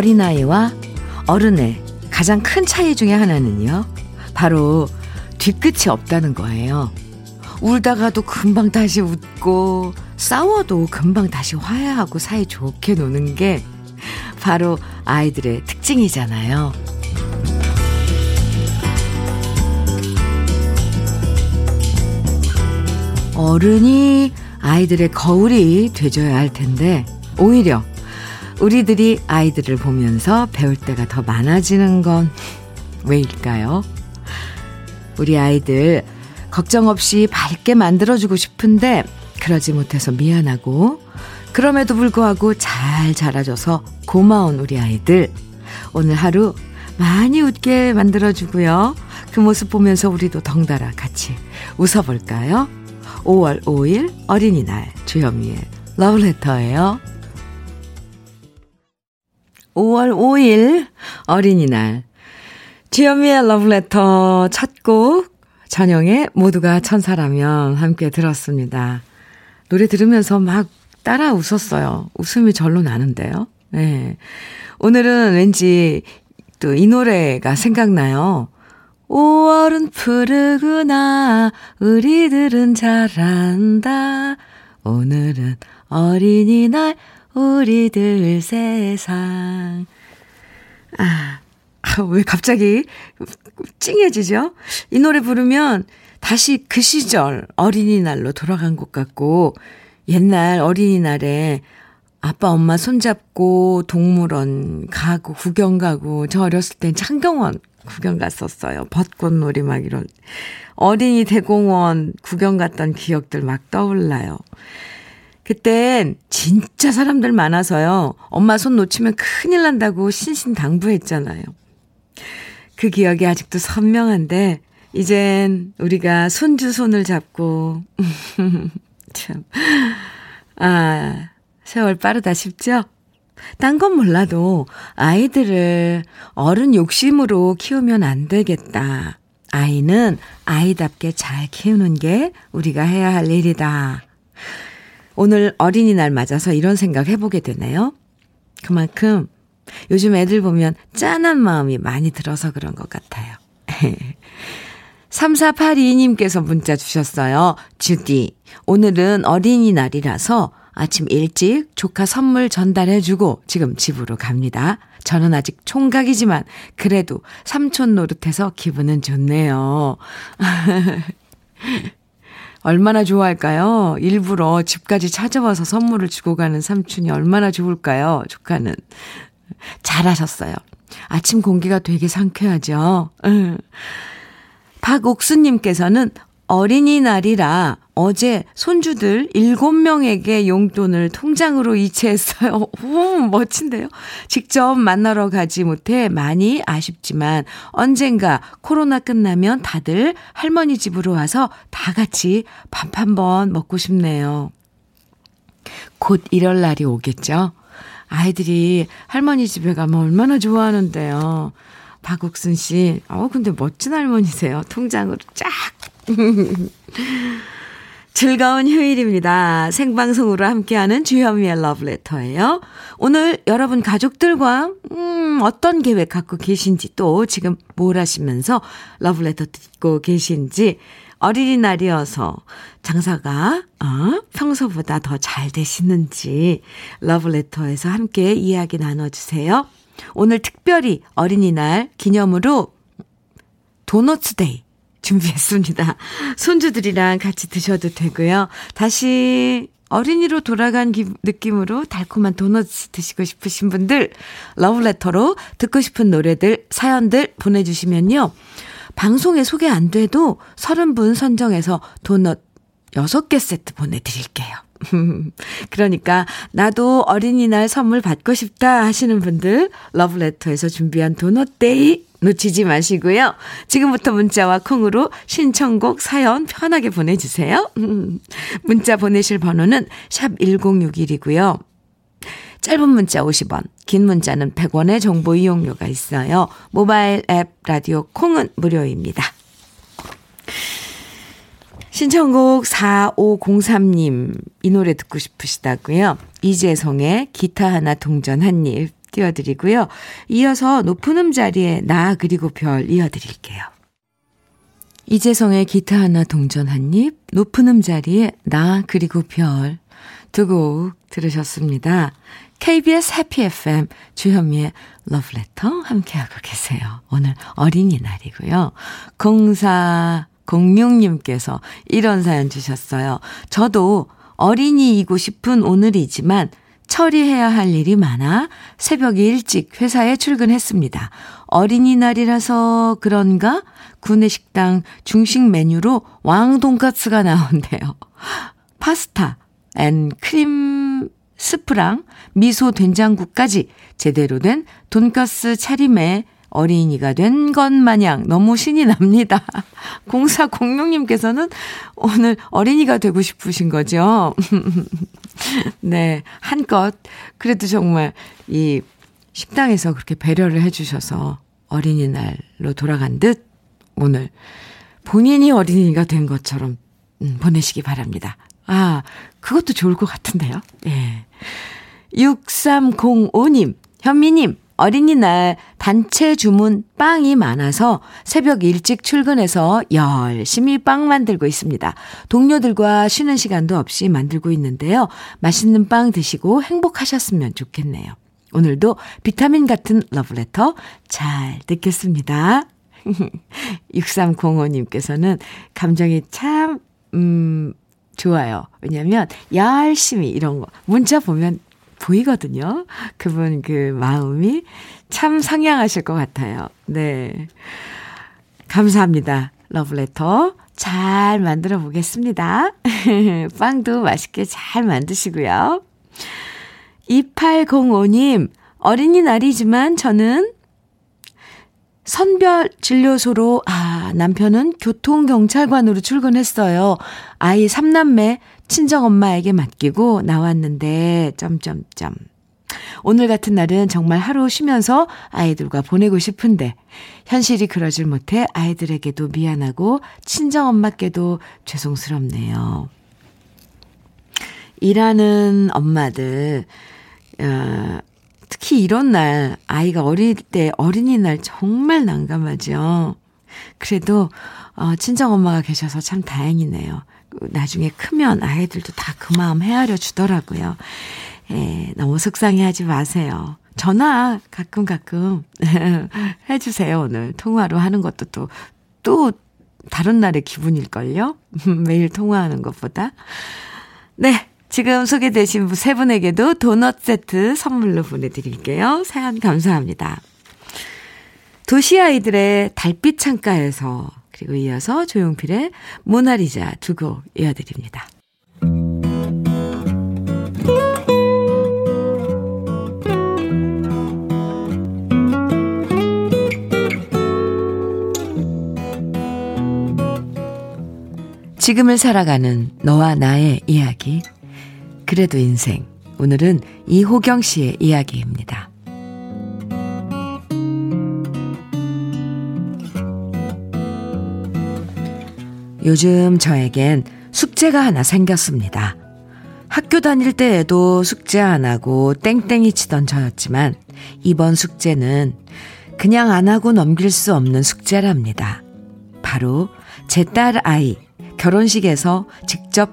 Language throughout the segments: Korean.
어린아이와 어른의 가장 큰 차이 중에 하나는요. 바로 뒤끝이 없다는 거예요. 울다가도 금방 다시 웃고 싸워도 금방 다시 화해하고 사이 좋게 노는 게 바로 아이들의 특징이잖아요. 어른이 아이들의 거울이 되줘야 할 텐데 오히려 우리들이 아이들을 보면서 배울 때가 더 많아지는 건 왜일까요? 우리 아이들 걱정 없이 밝게 만들어주고 싶은데 그러지 못해서 미안하고 그럼에도 불구하고 잘 자라줘서 고마운 우리 아이들 오늘 하루 많이 웃게 만들어주고요. 그 모습 보면서 우리도 덩달아 같이 웃어볼까요? 5월 5일 어린이날 주현미의 러브레터예요. 5월 5일 어린이날 주현미의 러브레터 첫 곡 전영의 모두가 천사라면 함께 들었습니다. 노래 들으면서 막 따라 웃었어요. 웃음이 절로 나는데요. 네. 오늘은 왠지 또 이 노래가 생각나요. 5월은 푸르구나. 우리들은 잘한다. 오늘은 어린이날 우리들 세상. 아, 아, 왜 갑자기 찡해지죠? 이 노래 부르면 다시 그 시절 어린이날로 돌아간 것 같고, 옛날 어린이날에 아빠 엄마 손잡고 동물원 가고 구경 가고 저 어렸을 땐 창경원 구경 갔었어요. 벚꽃놀이 막 이런 어린이 대공원 구경 갔던 기억들 막 떠올라요. 그땐 진짜 사람들 많아서요. 엄마 손 놓치면 큰일 난다고 신신당부했잖아요. 그 기억이 아직도 선명한데 이젠 우리가 손주 손을 잡고 참 아, 세월 빠르다 싶죠? 딴 건 몰라도 아이들을 어른 욕심으로 키우면 안 되겠다. 아이는 아이답게 잘 키우는 게 우리가 해야 할 일이다. 오늘 어린이날 맞아서 이런 생각 해보게 되네요. 그만큼 요즘 애들 보면 짠한 마음이 많이 들어서 그런 것 같아요. 3482님께서 문자 주셨어요. 주디, 오늘은 어린이날이라서 아침 일찍 조카 선물 전달해주고 지금 집으로 갑니다. 저는 아직 총각이지만 그래도 삼촌 노릇해서 기분은 좋네요. 얼마나 좋아할까요? 일부러 집까지 찾아와서 선물을 주고 가는 삼촌이 얼마나 좋을까요? 조카는. 잘하셨어요. 아침 공기가 되게 상쾌하죠. 박옥수님께서는 어린이날이라 어제 손주들 7명에게 용돈을 통장으로 이체했어요. 오, 멋진데요? 직접 만나러 가지 못해 많이 아쉽지만 언젠가 코로나 끝나면 다들 할머니 집으로 와서 다 같이 밥 한번 먹고 싶네요. 곧 이럴 날이 오겠죠? 아이들이 할머니 집에 가면 얼마나 좋아하는데요. 박옥순 씨, 어, 근데 멋진 할머니세요. 통장으로 쫙. 즐거운 휴일입니다. 생방송으로 함께하는 주현미의 러브레터예요. 오늘 여러분 가족들과 음, 어떤 계획 갖고 계신지 또 지금 뭘 하시면서 러브레터 듣고 계신지 어린이날이어서 장사가 어, 평소보다 더 잘 되시는지 러브레터에서 함께 이야기 나눠주세요. 오늘 특별히 어린이날 기념으로 도너츠데이 준비했습니다. 손주들이랑 같이 드셔도 되고요. 다시 어린이로 돌아간 기, 느낌으로 달콤한 도넛 드시고 싶으신 분들 러브레터로 듣고 싶은 노래들 사연들 보내주시면요. 방송에 소개 안 돼도 30분 선정해서 도넛 6개 세트 보내드릴게요. 그러니까 나도 어린이날 선물 받고 싶다 하시는 분들 러브레터에서 준비한 도넛데이 놓치지 마시고요. 지금부터 문자와 콩으로 신청곡 사연 편하게 보내주세요. 문자 보내실 번호는 샵 1061이고요. 짧은 문자 50원, 긴 문자는 100원의 정보 이용료가 있어요. 모바일 앱 라디오 콩은 무료입니다. 신청곡 4503님, 이 노래 듣고 싶으시다고요? 이재성의 기타 하나 동전 한 입 띄워드리고요. 이어서 높은 음자리에 나 그리고 별 이어드릴게요. 이재성의 기타 하나 동전 한 입, 높은 음자리에 나 그리고 별 두 곡 들으셨습니다. KBS 해피 FM 주현미의 러브레터 함께하고 계세요. 오늘 어린이날이고요. 0406님께서 이런 사연 주셨어요. 저도 어린이이고 싶은 오늘이지만 처리해야 할 일이 많아 새벽 일찍 회사에 출근했습니다. 어린이날이라서 그런가 구내식당 중식 메뉴로 왕돈가스가 나온대요. 파스타에 크림 스프랑 미소 된장국까지 제대로 된 돈가스 차림에 어린이가 된 것 마냥 너무 신이 납니다. 0406님께서는 오늘 어린이가 되고 싶으신 거죠? 네, 한껏 그래도 정말 이 식당에서 그렇게 배려를 해주셔서 어린이날로 돌아간 듯 오늘 본인이 어린이가 된 것처럼 음, 보내시기 바랍니다. 아, 그것도 좋을 것 같은데요. 예. 6305님, 현미님, 어린이날 단체 주문 빵이 많아서 새벽 일찍 출근해서 열심히 빵 만들고 있습니다. 동료들과 쉬는 시간도 없이 만들고 있는데요. 맛있는 빵 드시고 행복하셨으면 좋겠네요. 오늘도 비타민 같은 러브레터 잘 듣겠습니다. 6305님께서는 감정이 참, 음, 좋아요. 왜냐면, 열심히 이런 거. 문자 보면 보이거든요. 그분 그 마음이 참 상냥하실 것 같아요. 네. 감사합니다. 러브레터 잘 만들어 보겠습니다. 빵도 맛있게 잘 만드시고요. 2805님, 어린이날이지만 저는 선별 진료소로, 아, 남편은 교통경찰관으로 출근했어요. 아이 3남매 친정 엄마에게 맡기고 나왔는데, 점점점. 오늘 같은 날은 정말 하루 쉬면서 아이들과 보내고 싶은데, 현실이 그러질 못해 아이들에게도 미안하고, 친정 엄마께도 죄송스럽네요. 일하는 엄마들, 어, 특히 이런 날, 아이가 어릴 때 어린이날 정말 난감하죠. 그래도, 어, 친정 엄마가 계셔서 참 다행이네요. 나중에 크면 아이들도 다 그 마음 헤아려 주더라고요. 예, 너무 속상해 하지 마세요. 전화 가끔 가끔 해주세요, 오늘. 통화로 하는 것도 또, 또 다른 날의 기분일걸요? 매일 통화하는 것보다. 네. 지금 소개되신 세 분에게도 도넛 세트 선물로 보내드릴게요. 사연 감사합니다. 도시 아이들의 달빛 창가에서 그리고 이어서 조용필의 모나리자 두 곡 이어드립니다. 지금을 살아가는 너와 나의 이야기. 그래도 인생. 오늘은 이호경 씨의 이야기입니다. 요즘 저에겐 숙제가 하나 생겼습니다. 학교 다닐 때에도 숙제 안 하고 땡땡이 치던 저였지만 이번 숙제는 그냥 안 하고 넘길 수 없는 숙제랍니다. 바로 제 딸 아이 결혼식에서 직접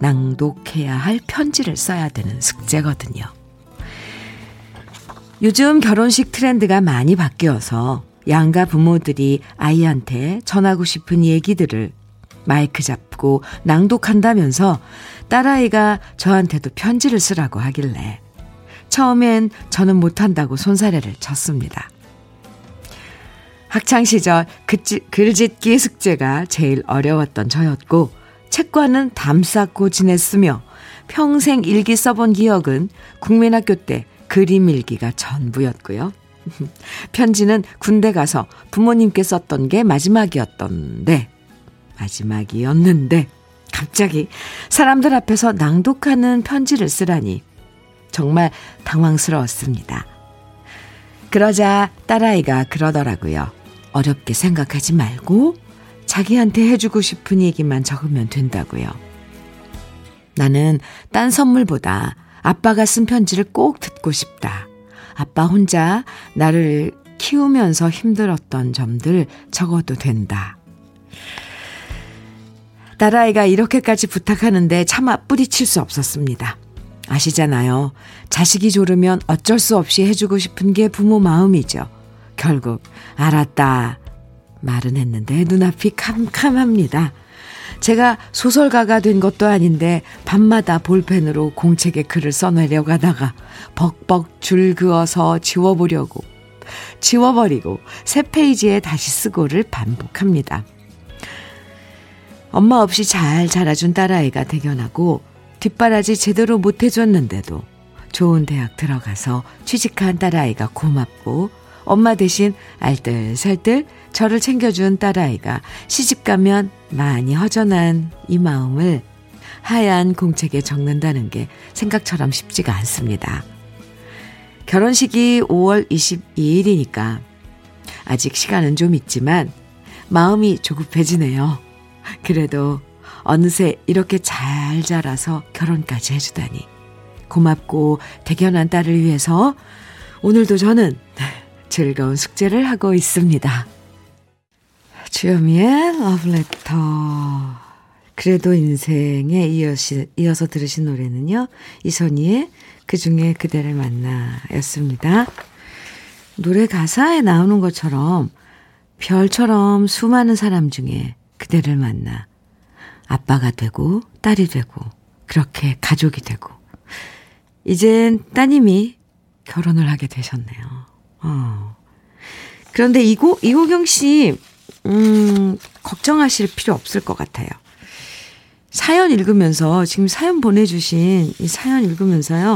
낭독해야 할 편지를 써야 되는 숙제거든요. 요즘 결혼식 트렌드가 많이 바뀌어서 양가 부모들이 아이한테 전하고 싶은 얘기들을 마이크 잡고 낭독한다면서 딸아이가 저한테도 편지를 쓰라고 하길래 처음엔 저는 못한다고 손사래를 쳤습니다. 학창시절 글짓기 숙제가 제일 어려웠던 저였고 책과는 담쌓고 지냈으며 평생 일기 써본 기억은 국민학교 때 그림 일기가 전부였고요. 편지는 군대 가서 부모님께 썼던 게 마지막이었던데, 마지막이었는데, 갑자기 사람들 앞에서 낭독하는 편지를 쓰라니 정말 당황스러웠습니다. 그러자 딸아이가 그러더라고요. 어렵게 생각하지 말고 자기한테 해주고 싶은 얘기만 적으면 된다고요. 나는 딴 선물보다 아빠가 쓴 편지를 꼭 듣고 싶다. 아빠 혼자 나를 키우면서 힘들었던 점들 적어도 된다. 딸아이가 이렇게까지 부탁하는데 차마 뿌리칠 수 없었습니다. 아시잖아요. 자식이 조르면 어쩔 수 없이 해주고 싶은 게 부모 마음이죠. 결국, 알았다. 말은 했는데 눈앞이 캄캄합니다. 제가 소설가가 된 것도 아닌데 밤마다 볼펜으로 공책에 글을 써내려 가다가 벅벅 줄 그어서 지워보려고 지워버리고 새 페이지에 다시 쓰고를 반복합니다. 엄마 없이 잘 자라준 딸아이가 대견하고 뒷바라지 제대로 못 해줬는데도 좋은 대학 들어가서 취직한 딸아이가 고맙고 엄마 대신 알뜰살뜰 저를 챙겨준 딸아이가 시집가면 많이 허전한 이 마음을 하얀 공책에 적는다는 게 생각처럼 쉽지가 않습니다. 결혼식이 5월 22일이니까 아직 시간은 좀 있지만 마음이 조급해지네요. 그래도 어느새 이렇게 잘 자라서 결혼까지 해주다니. 고맙고 대견한 딸을 위해서 오늘도 저는 즐거운 숙제를 하고 있습니다. 주여미의 러브레터. 그래도 인생에 이어시, 이어서 들으신 노래는요. 이선희의 그 중에 그대를 만나 였습니다. 노래 가사에 나오는 것처럼 별처럼 수많은 사람 중에 그대를 만나 아빠가 되고 딸이 되고 그렇게 가족이 되고 이젠 따님이 결혼을 하게 되셨네요. 어. 그런데 이고 이호경 씨 음, 걱정하실 필요 없을 것 같아요. 사연 읽으면서, 지금 사연 보내주신 이 사연 읽으면서요,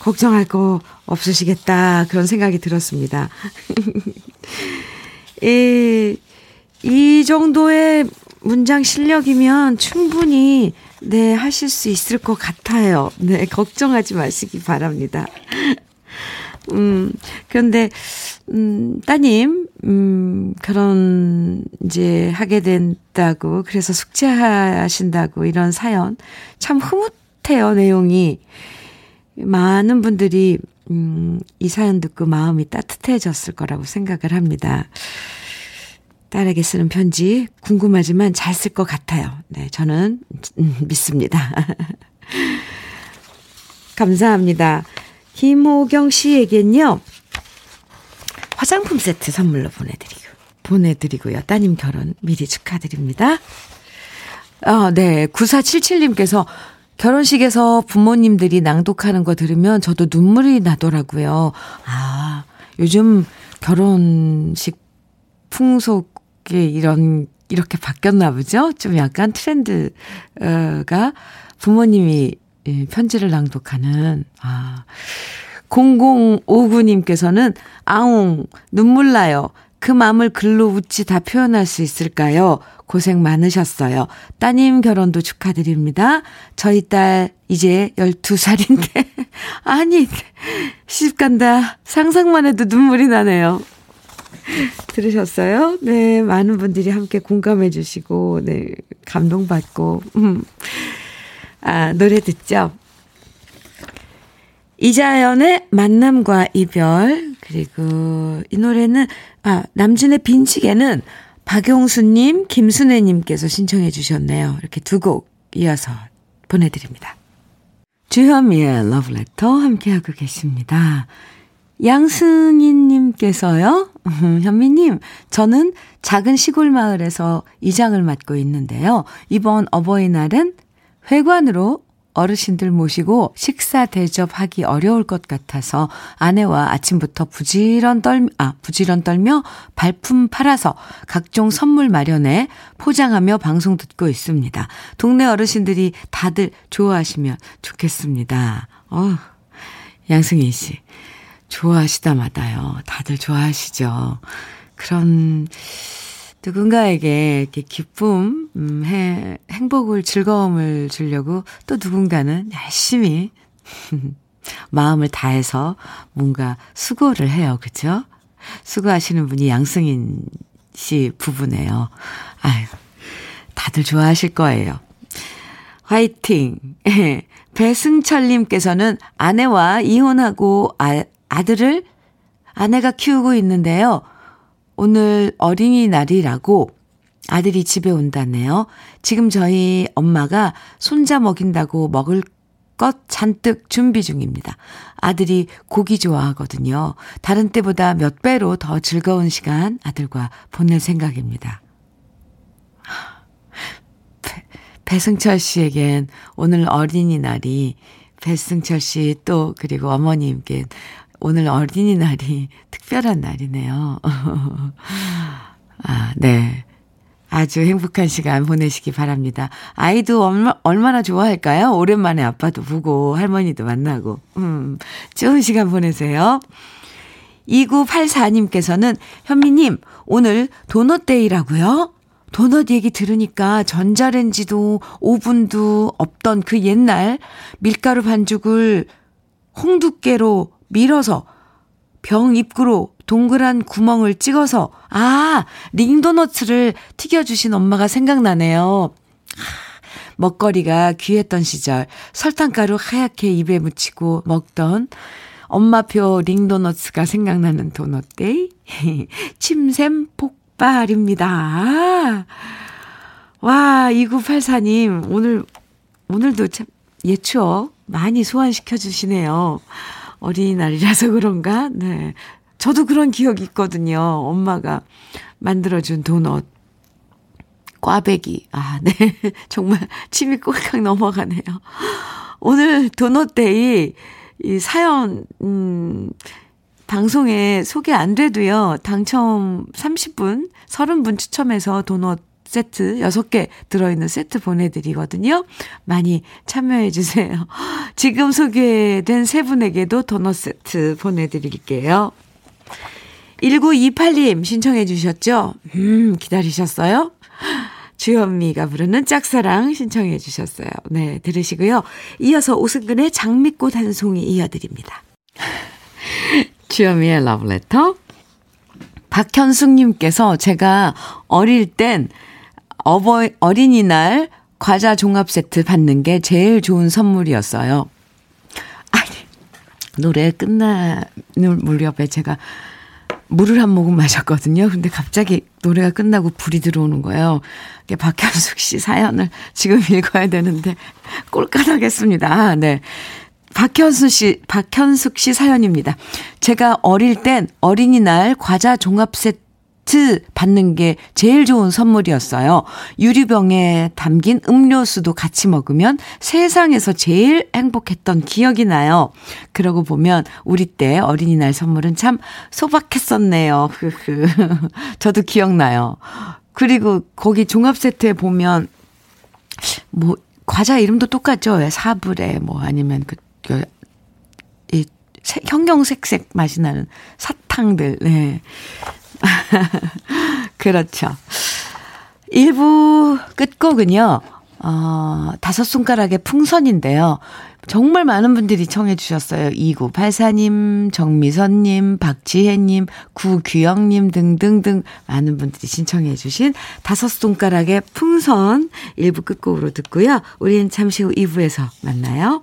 걱정할 거 없으시겠다, 그런 생각이 들었습니다. 이, 이 정도의 문장 실력이면 충분히, 네, 하실 수 있을 것 같아요. 네, 걱정하지 마시기 바랍니다. 음, 그런데, 음, 따님, 음, 결혼 이제 하게 된다고, 그래서 숙제하신다고 이런 사연. 참 흐뭇해요, 내용이. 많은 분들이, 음, 이 사연 듣고 마음이 따뜻해졌을 거라고 생각을 합니다. 딸에게 쓰는 편지 궁금하지만 잘 쓸 것 같아요. 네, 저는 음, 믿습니다. 감사합니다. 김호경 씨에겐요, 화장품 세트 선물로 보내드리고, 보내드리고요. 따님 결혼 미리 축하드립니다. 아, 네. 9477님께서 결혼식에서 부모님들이 낭독하는 거 들으면 저도 눈물이 나더라고요. 아, 요즘 결혼식 풍속 에 이런, 이렇게 바뀌었나 보죠? 좀 약간 트렌드가 부모님이 편지를 낭독하는, 아. 0059님께서는, 아웅, 눈물 나요. 그 마음을 글로 웃지 다 표현할 수 있을까요? 고생 많으셨어요. 따님 결혼도 축하드립니다. 저희 딸 이제 12살인데, 아니, 시집 간다. 상상만 해도 눈물이 나네요. 들으셨어요? 네, 많은 분들이 함께 공감해 주시고, 네, 감동받고, 음. 아, 노래 듣죠? 이자연의 만남과 이별, 그리고 이 노래는, 아, 남진의 빈치게는 박용수님, 김순애님께서 신청해 주셨네요. 이렇게 두 곡 이어서 보내드립니다. 주현미의 러브레터 함께하고 계십니다. 양승인님께서요, 현미님, 저는 작은 시골 마을에서 이장을 맡고 있는데요. 이번 어버이날은 회관으로 어르신들 모시고 식사 대접하기 어려울 것 같아서 아내와 아침부터 부지런 떨, 아, 부지런 떨며 발품 팔아서 각종 선물 마련해 포장하며 방송 듣고 있습니다. 동네 어르신들이 다들 좋아하시면 좋겠습니다. 어, 양승희 씨. 좋아하시다마다요. 다들 좋아하시죠. 그런, 누군가에게 이렇게 기쁨, 음, 해, 행복을, 즐거움을 주려고 또 누군가는 열심히 마음을 다해서 뭔가 수고를 해요. 그죠? 수고하시는 분이 양승인 씨 부부네요. 아유, 다들 좋아하실 거예요. 화이팅! 배승철님께서는 아내와 이혼하고 아, 아들을 아내가 키우고 있는데요. 오늘 어린이날이라고 아들이 집에 온다네요. 지금 저희 엄마가 손자 먹인다고 먹을 것 잔뜩 준비 중입니다. 아들이 고기 좋아하거든요. 다른 때보다 몇 배로 더 즐거운 시간 아들과 보낼 생각입니다. 배, 배승철 씨에겐 오늘 어린이날이 배승철 씨 또 그리고 어머님께 오늘 어린이날이 특별한 날이네요. 아, 네. 아주 행복한 시간 보내시기 바랍니다. 아이도 얼마, 얼마나 좋아할까요? 오랜만에 아빠도 보고 할머니도 만나고. 음, 좋은 시간 보내세요. 2984님께서는 현미님, 오늘 도넛데이라고요? 도넛 얘기 들으니까 전자레인지도 오븐도 없던 그 옛날 밀가루 반죽을 홍두깨로 밀어서 병 입구로 동그란 구멍을 찍어서, 아, 링도너츠를 튀겨주신 엄마가 생각나네요. 먹거리가 귀했던 시절, 설탕가루 하얗게 입에 묻히고 먹던 엄마표 링도너츠가 생각나는 도넛데이. 침샘 폭발입니다. 와, 2984님, 오늘, 오늘도 참, 예 추억 많이 소환시켜 주시네요. 어린이날이라서 그런가? 네. 저도 그런 기억이 있거든요. 엄마가 만들어준 도넛. 꽈배기. 아, 네. 정말 침이 꼴깍 넘어가네요. 오늘 도넛데이 이 사연, 음, 방송에 소개 안 돼도요. 당첨 30분, 30분 추첨해서 도넛 세트 6개 들어있는 세트 보내드리거든요. 많이 참여해주세요. 지금 소개된 세 분에게도 도넛 세트 보내드릴게요. 1928님 신청해 주셨죠? 음, 기다리셨어요? 주현미가 부르는 짝사랑 신청해 주셨어요. 네, 들으시고요. 이어서 오승근의 장미꽃 한 송이 이어드립니다. 주현미의 러브레터. 박현숙님께서 제가 어릴 땐 어버, 어린이날 과자 종합 세트 받는 게 제일 좋은 선물이었어요. 아니, 노래 끝나는 무렵에 제가 물을 한 모금 마셨거든요. 근데 갑자기 노래가 끝나고 불이 들어오는 거예요. 박현숙 씨 사연을 지금 읽어야 되는데 꼴까닥했습니다. 네. 박현숙 씨, 박현숙 씨 사연입니다. 제가 어릴 땐 어린이날 과자 종합 세트 세트 받는 게 제일 좋은 선물이었어요. 유리병에 담긴 음료수도 같이 먹으면 세상에서 제일 행복했던 기억이 나요. 그러고 보면 우리 때 어린이날 선물은 참 소박했었네요. 저도 기억나요. 그리고 거기 종합 세트에 보면 뭐 과자 이름도 똑같죠. 사브레 뭐 아니면 그, 그 이, 형형색색 맛이 나는 사탕들. 네. 그렇죠. 1부 끝곡은요, 어, 다섯 손가락의 풍선인데요. 정말 많은 분들이 청해 주셨어요. 2984님, 정미선님, 박지혜님, 구규영님 등등등 많은 분들이 신청해 주신 다섯 손가락의 풍선 1부 끝곡으로 듣고요. 우리는 잠시 후 2부에서 만나요.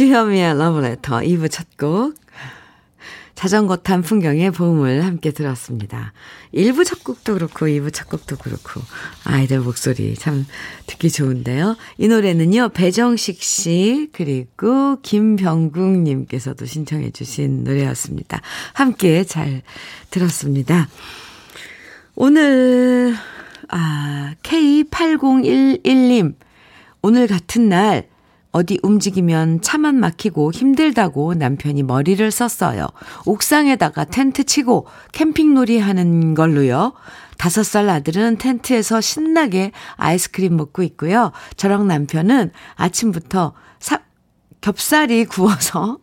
주현미의 Letter 2부 첫 곡. 자전거 탄 풍경의 봄을 함께 들었습니다. 1부 첫 곡도 그렇고 2부 첫 곡도 그렇고 아이들 목소리 참 듣기 좋은데요. 이 노래는요. 배정식 씨 그리고 김병국 님께서도 신청해 주신 노래였습니다. 함께 잘 들었습니다. 오늘 아 K8011님 오늘 같은 날 어디 움직이면 차만 막히고 힘들다고 남편이 머리를 썼어요. 옥상에다가 텐트 치고 캠핑 놀이 하는 걸로요. 다섯 살 아들은 텐트에서 신나게 아이스크림 먹고 있고요. 저랑 남편은 아침부터 삼겹살 구워서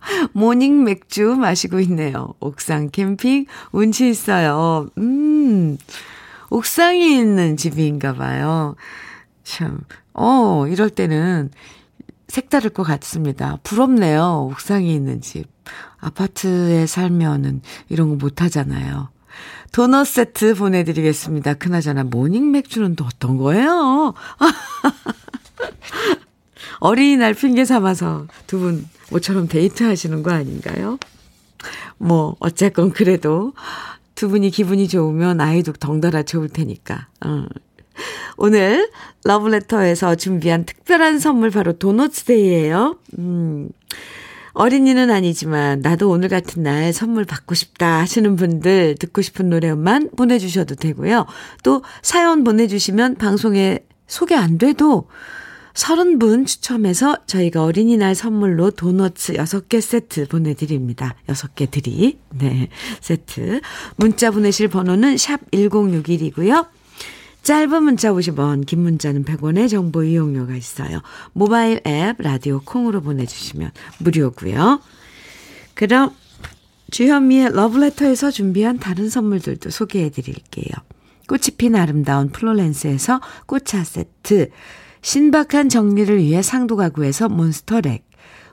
morning 맥주 마시고 있네요. 옥상 캠핑 운치 있어요. 음, 옥상이 있는 집인가 봐요. 참, 어, 이럴 때는 색다를 것 같습니다. 부럽네요. 옥상이 있는 집. 아파트에 살면은 이런 거 못 하잖아요. 도넛 세트 보내드리겠습니다. 그나저나 morning 맥주는 또 어떤 거예요? 어린이날 핑계 삼아서 두 분 모처럼 데이트 하시는 거 아닌가요? 뭐, 어쨌건 그래도 두 분이 기분이 좋으면 아이도 덩달아 좋을 테니까. 어. 오늘 러브레터에서 준비한 특별한 선물 바로 도넛데이예요. 음. 어린이는 아니지만 나도 오늘 같은 날 선물 받고 싶다 하시는 분들 듣고 싶은 노래만 보내주셔도 되고요. 또 사연 보내주시면 방송에 소개 안 돼도 30분 추첨해서 저희가 어린이날 선물로 도너츠 6개 세트 보내드립니다. 6개 드리. 네, 세트. 문자 보내실 번호는 샵 1061이고요. 짧은 문자 50원, 긴 문자는 100원의 정보 이용료가 있어요. 모바일 앱, 라디오 콩으로 보내주시면 무료고요. 그럼 주현미의 러브레터에서 준비한 다른 선물들도 소개해 드릴게요. 꽃이 핀 아름다운 플로렌스에서 꽃차 세트, 신박한 정리를 위해 상도 가구에서 몬스터렉,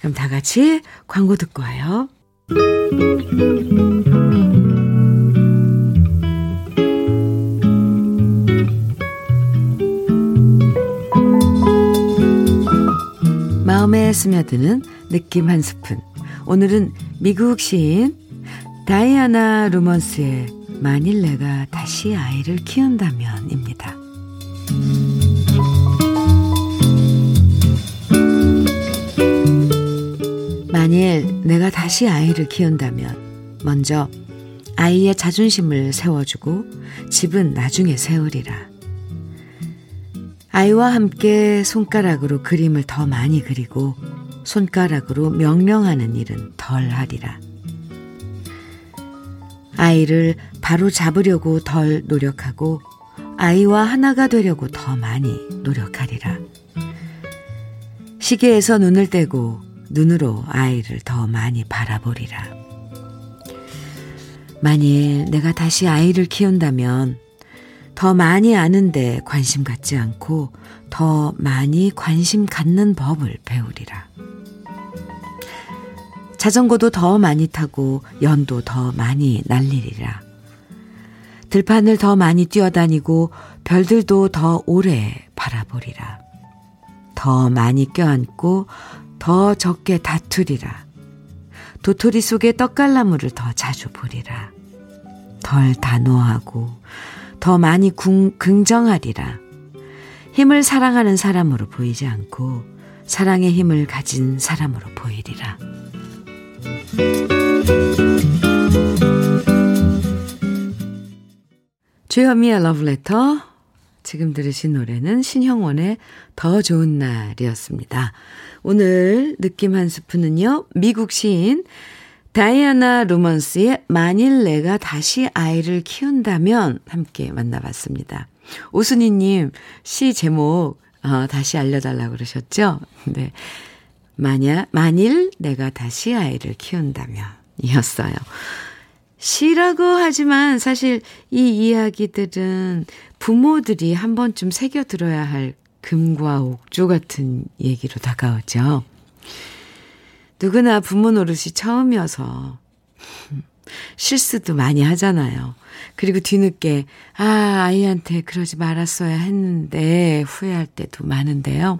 그럼 다 같이 광고 듣고 와요. 마음에 스며드는 느낌 한 스푼. 오늘은 미국 시인 다이아나 루먼스의 만일 내가 다시 아이를 키운다면입니다. 만일 내가 다시 아이를 키운다면 먼저 아이의 자존심을 세워주고 집은 나중에 세우리라. 아이와 함께 손가락으로 그림을 더 많이 그리고 손가락으로 명령하는 일은 덜 하리라. 아이를 바로 잡으려고 덜 노력하고 아이와 하나가 되려고 더 많이 노력하리라. 시계에서 눈을 떼고 눈으로 아이를 더 많이 바라보리라. 만일 내가 다시 아이를 키운다면 더 많이 아는데 관심 갖지 않고 더 많이 관심 갖는 법을 배우리라. 자전거도 더 많이 타고 연도 더 많이 날리리라. 들판을 더 많이 뛰어다니고 별들도 더 오래 바라보리라. 더 많이 껴안고 더 적게 다투리라. 도토리 속에 떡갈나무를 더 자주 보리라. 덜 단호하고 더 많이 궁, 긍정하리라. 힘을 사랑하는 사람으로 보이지 않고 사랑의 힘을 가진 사람으로 보이리라. 주현미의 러브레터. 지금 들으신 노래는 신형원의 더 좋은 날이었습니다. 오늘 느낌 한 스푼은요, 미국 시인 다이아나 루먼스의 만일 내가 다시 아이를 키운다면 함께 만나봤습니다. 오순이님 시 제목 어, 다시 알려달라고 그러셨죠? 네. 만약, 만일 내가 다시 아이를 키운다면 이었어요. 시라고 하지만 사실 이 이야기들은 부모들이 한 번쯤 새겨 들어야 할 금과 옥조 같은 얘기로 다가오죠. 누구나 부모 노릇이 처음이어서 실수도 많이 하잖아요. 그리고 뒤늦게 아 아이한테 그러지 말았어야 했는데 후회할 때도 많은데요.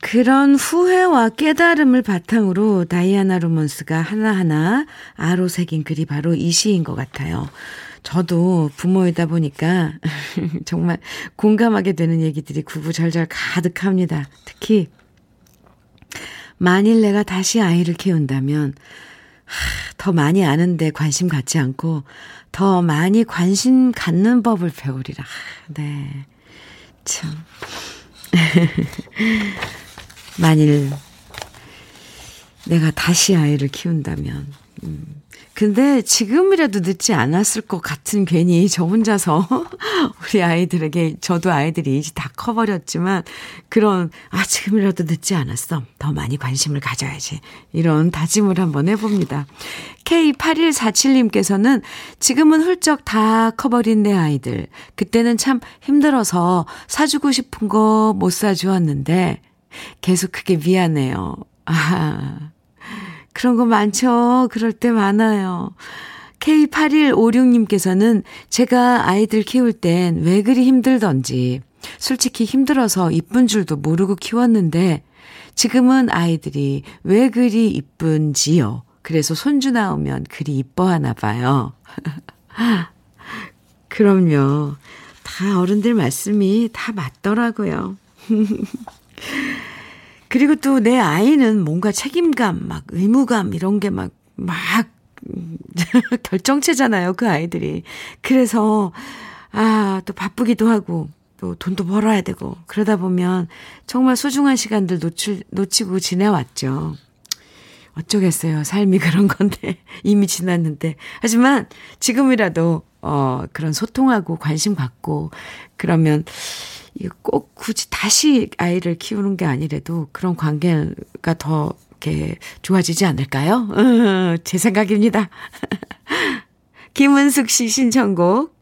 그런 후회와 깨달음을 바탕으로 다이아나 로먼스가 하나하나 아로 새긴 글이 바로 이 시인 것 같아요. 저도 부모이다 보니까 정말 공감하게 되는 얘기들이 구구절절 가득합니다. 특히 만일 내가 다시 아이를 키운다면 더 많이 아는데 관심 갖지 않고 더 많이 관심 갖는 법을 배우리라. 네. 참. 만일 내가 다시 아이를 키운다면, 음, 근데 지금이라도 늦지 않았을 것 같은 괜히 저 혼자서 우리 아이들에게 저도 아이들이 이제 다 커버렸지만 그런 아 지금이라도 늦지 않았어. 더 많이 관심을 가져야지. 이런 다짐을 한번 해봅니다. K8147님께서는 지금은 훌쩍 다 커버린 내 아이들. 그때는 참 힘들어서 사주고 싶은 거 못 사주었는데 계속 그게 미안해요. 아 그런 거 많죠. 그럴 때 많아요. K8156님께서는 제가 아이들 키울 땐 왜 그리 힘들던지 솔직히 힘들어서 이쁜 줄도 모르고 키웠는데 지금은 아이들이 왜 그리 이쁜지요. 그래서 손주 나오면 그리 이뻐하나 봐요. 그럼요. 다 어른들 말씀이 다 맞더라고요. 그리고 또 내 아이는 뭔가 책임감, 막 의무감 이런 게 막, 막, 결정체잖아요, 그 아이들이. 그래서, 아, 또 바쁘기도 하고, 또 돈도 벌어야 되고, 그러다 보면 정말 소중한 시간들 놓치, 놓치고 지내왔죠. 어쩌겠어요. 삶이 그런 건데, 이미 지났는데. 하지만 지금이라도, 어, 그런 소통하고 관심 갖고, 그러면, 꼭 굳이 다시 아이를 키우는 게 아니래도 그런 관계가 더 이렇게 좋아지지 않을까요? 제 생각입니다. 김은숙 씨 신청곡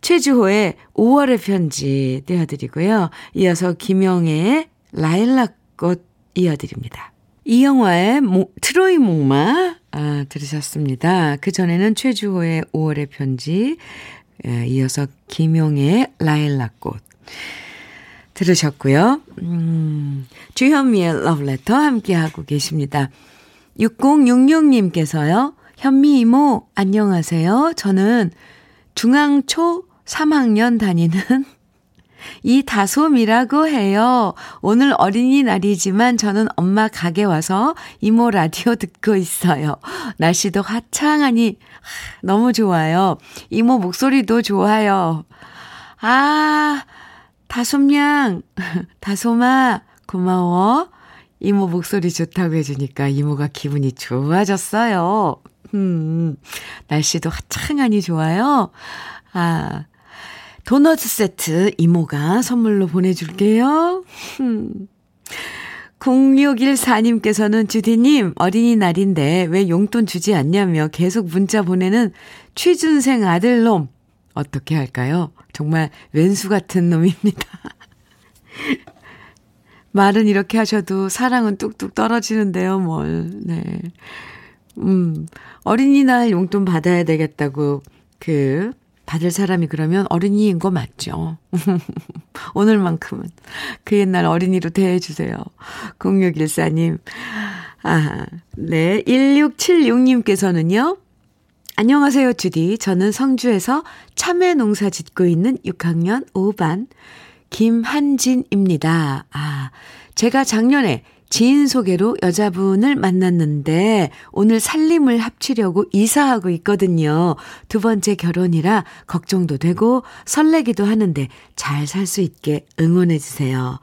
최주호의 5월의 편지 띄워드리고요. 이어서 김영애의 라일락꽃 이어드립니다. 이 영화의 모, 트로이 목마 아, 들으셨습니다. 그 전에는 최주호의 5월의 편지 예, 이어서 김용의 라일락꽃 들으셨고요. 음, 주현미의 러브레터 함께하고 계십니다. 6066님께서요. 현미 이모, 안녕하세요. 저는 중앙초 3학년 다니는 이다솜이라고 해요. 오늘 어린이날이지만 저는 엄마 가게 와서 이모 라디오 듣고 있어요. 날씨도 화창하니 너무 좋아요. 이모 목소리도 좋아요. 아, 다솜양, 다솜아, 고마워. 이모 목소리 좋다고 해주니까 이모가 기분이 좋아졌어요. 음, 날씨도 화창하니 좋아요. 아, 도넛 세트 이모가 선물로 보내줄게요. 음. 0614님께서는 주디님 어린이날인데 왜 용돈 주지 않냐며 계속 문자 보내는 취준생 아들놈 어떻게 할까요? 정말 왼수 같은 놈입니다. 말은 이렇게 하셔도 사랑은 뚝뚝 떨어지는데요, 뭘. 네. 음, 어린이날 용돈 받아야 되겠다고, 그, 받을 사람이 그러면 어린이인 거 맞죠? 오늘만큼은 그 옛날 어린이로 대해주세요. 0614님. 아, 네. 1676님께서는요, 안녕하세요, 주디. 저는 성주에서 참외 농사 짓고 있는 6학년 5반 김한진입니다. 아, 제가 작년에 지인 소개로 여자분을 만났는데 오늘 살림을 합치려고 이사하고 있거든요. 두 번째 결혼이라 걱정도 되고 설레기도 하는데 잘 살 수 있게 응원해 주세요.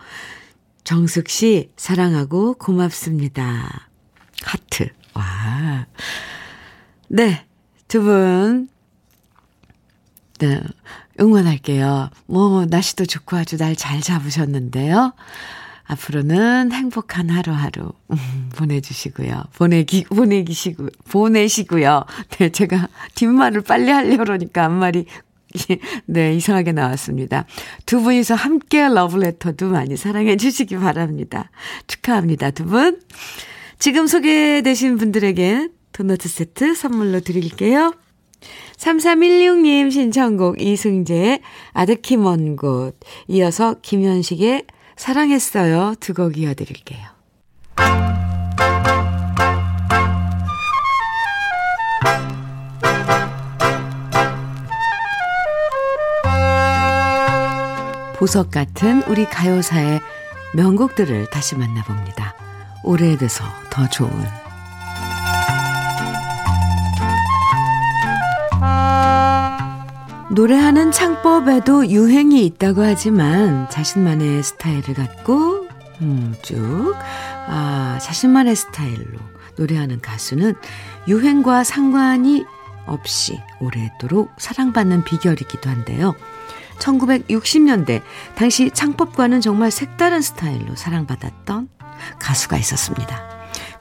정숙 씨 사랑하고 고맙습니다. 하트. 와. 네. 두 분, 네, 응원할게요. 뭐, 날씨도 좋고 아주 날 잘 잡으셨는데요. 앞으로는 행복한 하루하루 음, 보내주시고요. 보내기, 보내기시고, 보내시고요. 네, 제가 뒷말을 빨리 하려고 그러니까 앞말이 네, 이상하게 나왔습니다. 두 분이서 함께 러브레터도 많이 사랑해 주시기 바랍니다. 축하합니다, 두 분. 지금 소개되신 분들에게 도너츠 세트 선물로 드릴게요. 3316님 신청곡 이승재의 아득히 먼 곳. 이어서 김현식의 사랑했어요. 두 곡 이어드릴게요. 보석 같은 우리 가요사의 명곡들을 다시 만나봅니다. 오래돼서 더 좋은. 노래하는 창법에도 유행이 있다고 하지만 자신만의 스타일을 갖고 음, 쭉 아, 자신만의 스타일로 노래하는 가수는 유행과 상관이 없이 오래도록 사랑받는 비결이기도 한데요. 1960년대 당시 창법과는 정말 색다른 스타일로 사랑받았던 가수가 있었습니다.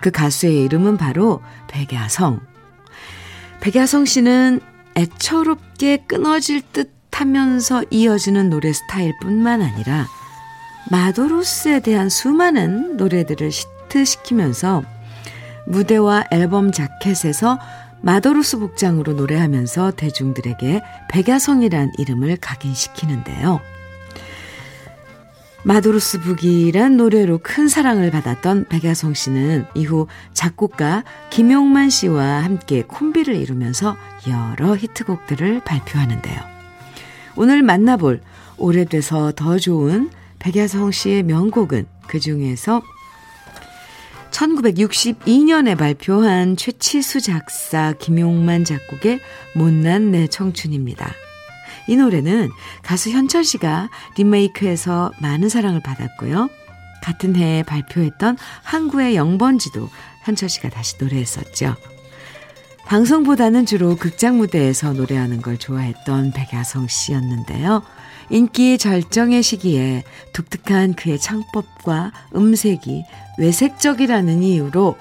그 가수의 이름은 바로 백야성. 백야성 씨는 애처롭게 끊어질 듯 하면서 이어지는 노래 스타일뿐만 아니라 마도로스에 대한 수많은 노래들을 히트시키면서 무대와 앨범 자켓에서 마도로스 복장으로 노래하면서 대중들에게 백야성이란 이름을 각인시키는데요. 마도로스 북이란 노래로 큰 사랑을 받았던 백야성 씨는 이후 작곡가 김용만 씨와 함께 콤비를 이루면서 여러 히트곡들을 발표하는데요. 오늘 만나볼 오래돼서 더 좋은 백야성 씨의 명곡은 그 중에서 1962년에 발표한 최치수 작사 김용만 작곡의 못난 내 청춘입니다. 이 노래는 가수 현철 씨가 리메이크해서 많은 사랑을 받았고요. 같은 해에 발표했던 항구의 영번지도 현철 씨가 다시 노래했었죠. 방송보다는 주로 극장 무대에서 노래하는 걸 좋아했던 백야성 씨였는데요. 인기 절정의 시기에 독특한 그의 창법과 음색이 외색적이라는 이유로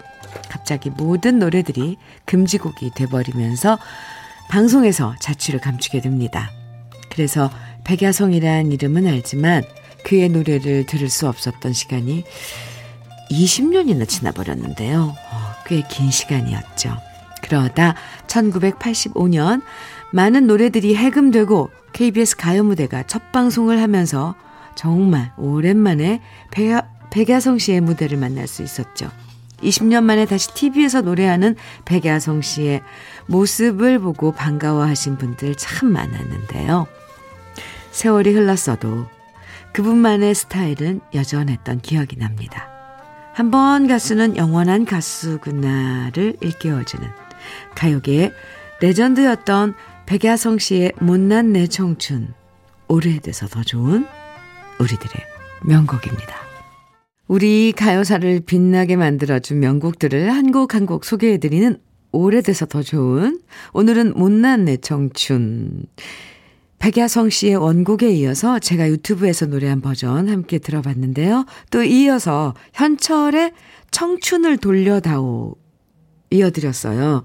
갑자기 모든 노래들이 금지곡이 돼버리면서 방송에서 자취를 감추게 됩니다. 그래서 백야성이란 이름은 알지만 그의 노래를 들을 수 없었던 시간이 20년이나 지나버렸는데요. 어, 꽤긴 시간이었죠. 그러다 1985년 많은 노래들이 해금되고 KBS 가요 무대가 첫 방송을 하면서 정말 오랜만에 백야, 백야성 씨의 무대를 만날 수 있었죠. 20년 만에 다시 TV에서 노래하는 백야성 씨의 모습을 보고 반가워하신 분들 참 많았는데요. 세월이 흘렀어도 그분만의 스타일은 여전했던 기억이 납니다. 한 번 가수는 영원한 가수구나를 일깨워주는 가요계의 legend였던 백야성 씨의 못난 내 청춘 오래돼서 더 좋은 우리들의 명곡입니다. 우리 가요사를 빛나게 만들어준 명곡들을 한 곡 한 곡 소개해드리는 오래돼서 더 좋은 오늘은 못난 내 청춘 백야성 씨의 원곡에 이어서 제가 유튜브에서 노래한 버전 함께 들어봤는데요. 또 이어서 현철의 청춘을 돌려다오 이어드렸어요.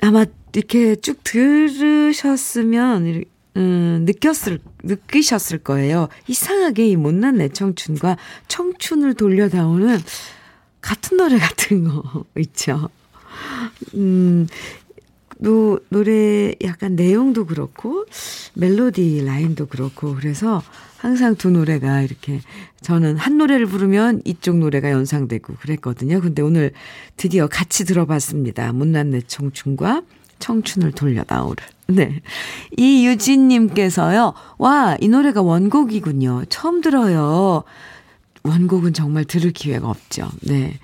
아마 이렇게 쭉 들으셨으면 음, 느꼈을, 느끼셨을 거예요. 이상하게 이 못난 내 청춘과 청춘을 돌려다오는 같은 노래 같은 거 있죠. 음, 노, 노래 약간 내용도 그렇고, 멜로디 라인도 그렇고, 그래서 항상 두 노래가 이렇게, 저는 한 노래를 부르면 이쪽 노래가 연상되고 그랬거든요. 근데 오늘 드디어 같이 들어봤습니다. 못난 내 청춘과 청춘을 돌려다오를. 네. 이유진님께서요, 와, 이 노래가 원곡이군요. 처음 들어요. 원곡은 정말 들을 기회가 없죠. 네.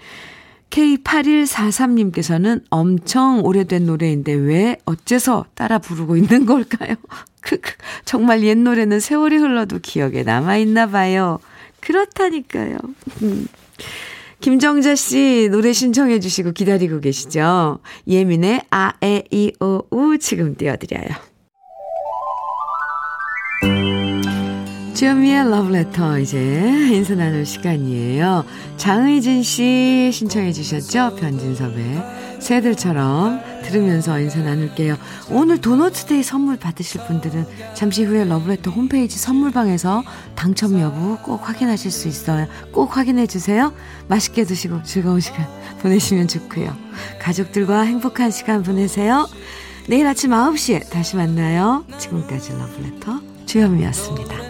K8143님께서는 엄청 오래된 노래인데 왜 어째서 따라 부르고 있는 걸까요? 정말 옛 노래는 세월이 흘러도 기억에 남아 있나 봐요. 그렇다니까요. 음. 김정자 씨 노래 신청해 주시고 기다리고 계시죠? 예민의 아, 에, 이, 오, 우 지금 띄워드려요. 주현미의 러브레터 이제 인사 나눌 시간이에요. 장의진 씨 신청해 주셨죠? 변진섭의 새들처럼 들으면서 인사 나눌게요. 오늘 도너츠데이 선물 받으실 분들은 잠시 후에 러브레터 홈페이지 선물방에서 당첨 여부 꼭 확인하실 수 있어요. 꼭 확인해 주세요. 맛있게 드시고 즐거운 시간 보내시면 좋고요. 가족들과 행복한 시간 보내세요. 내일 아침 9시에 다시 만나요. 지금까지 러브레터 주현미였습니다.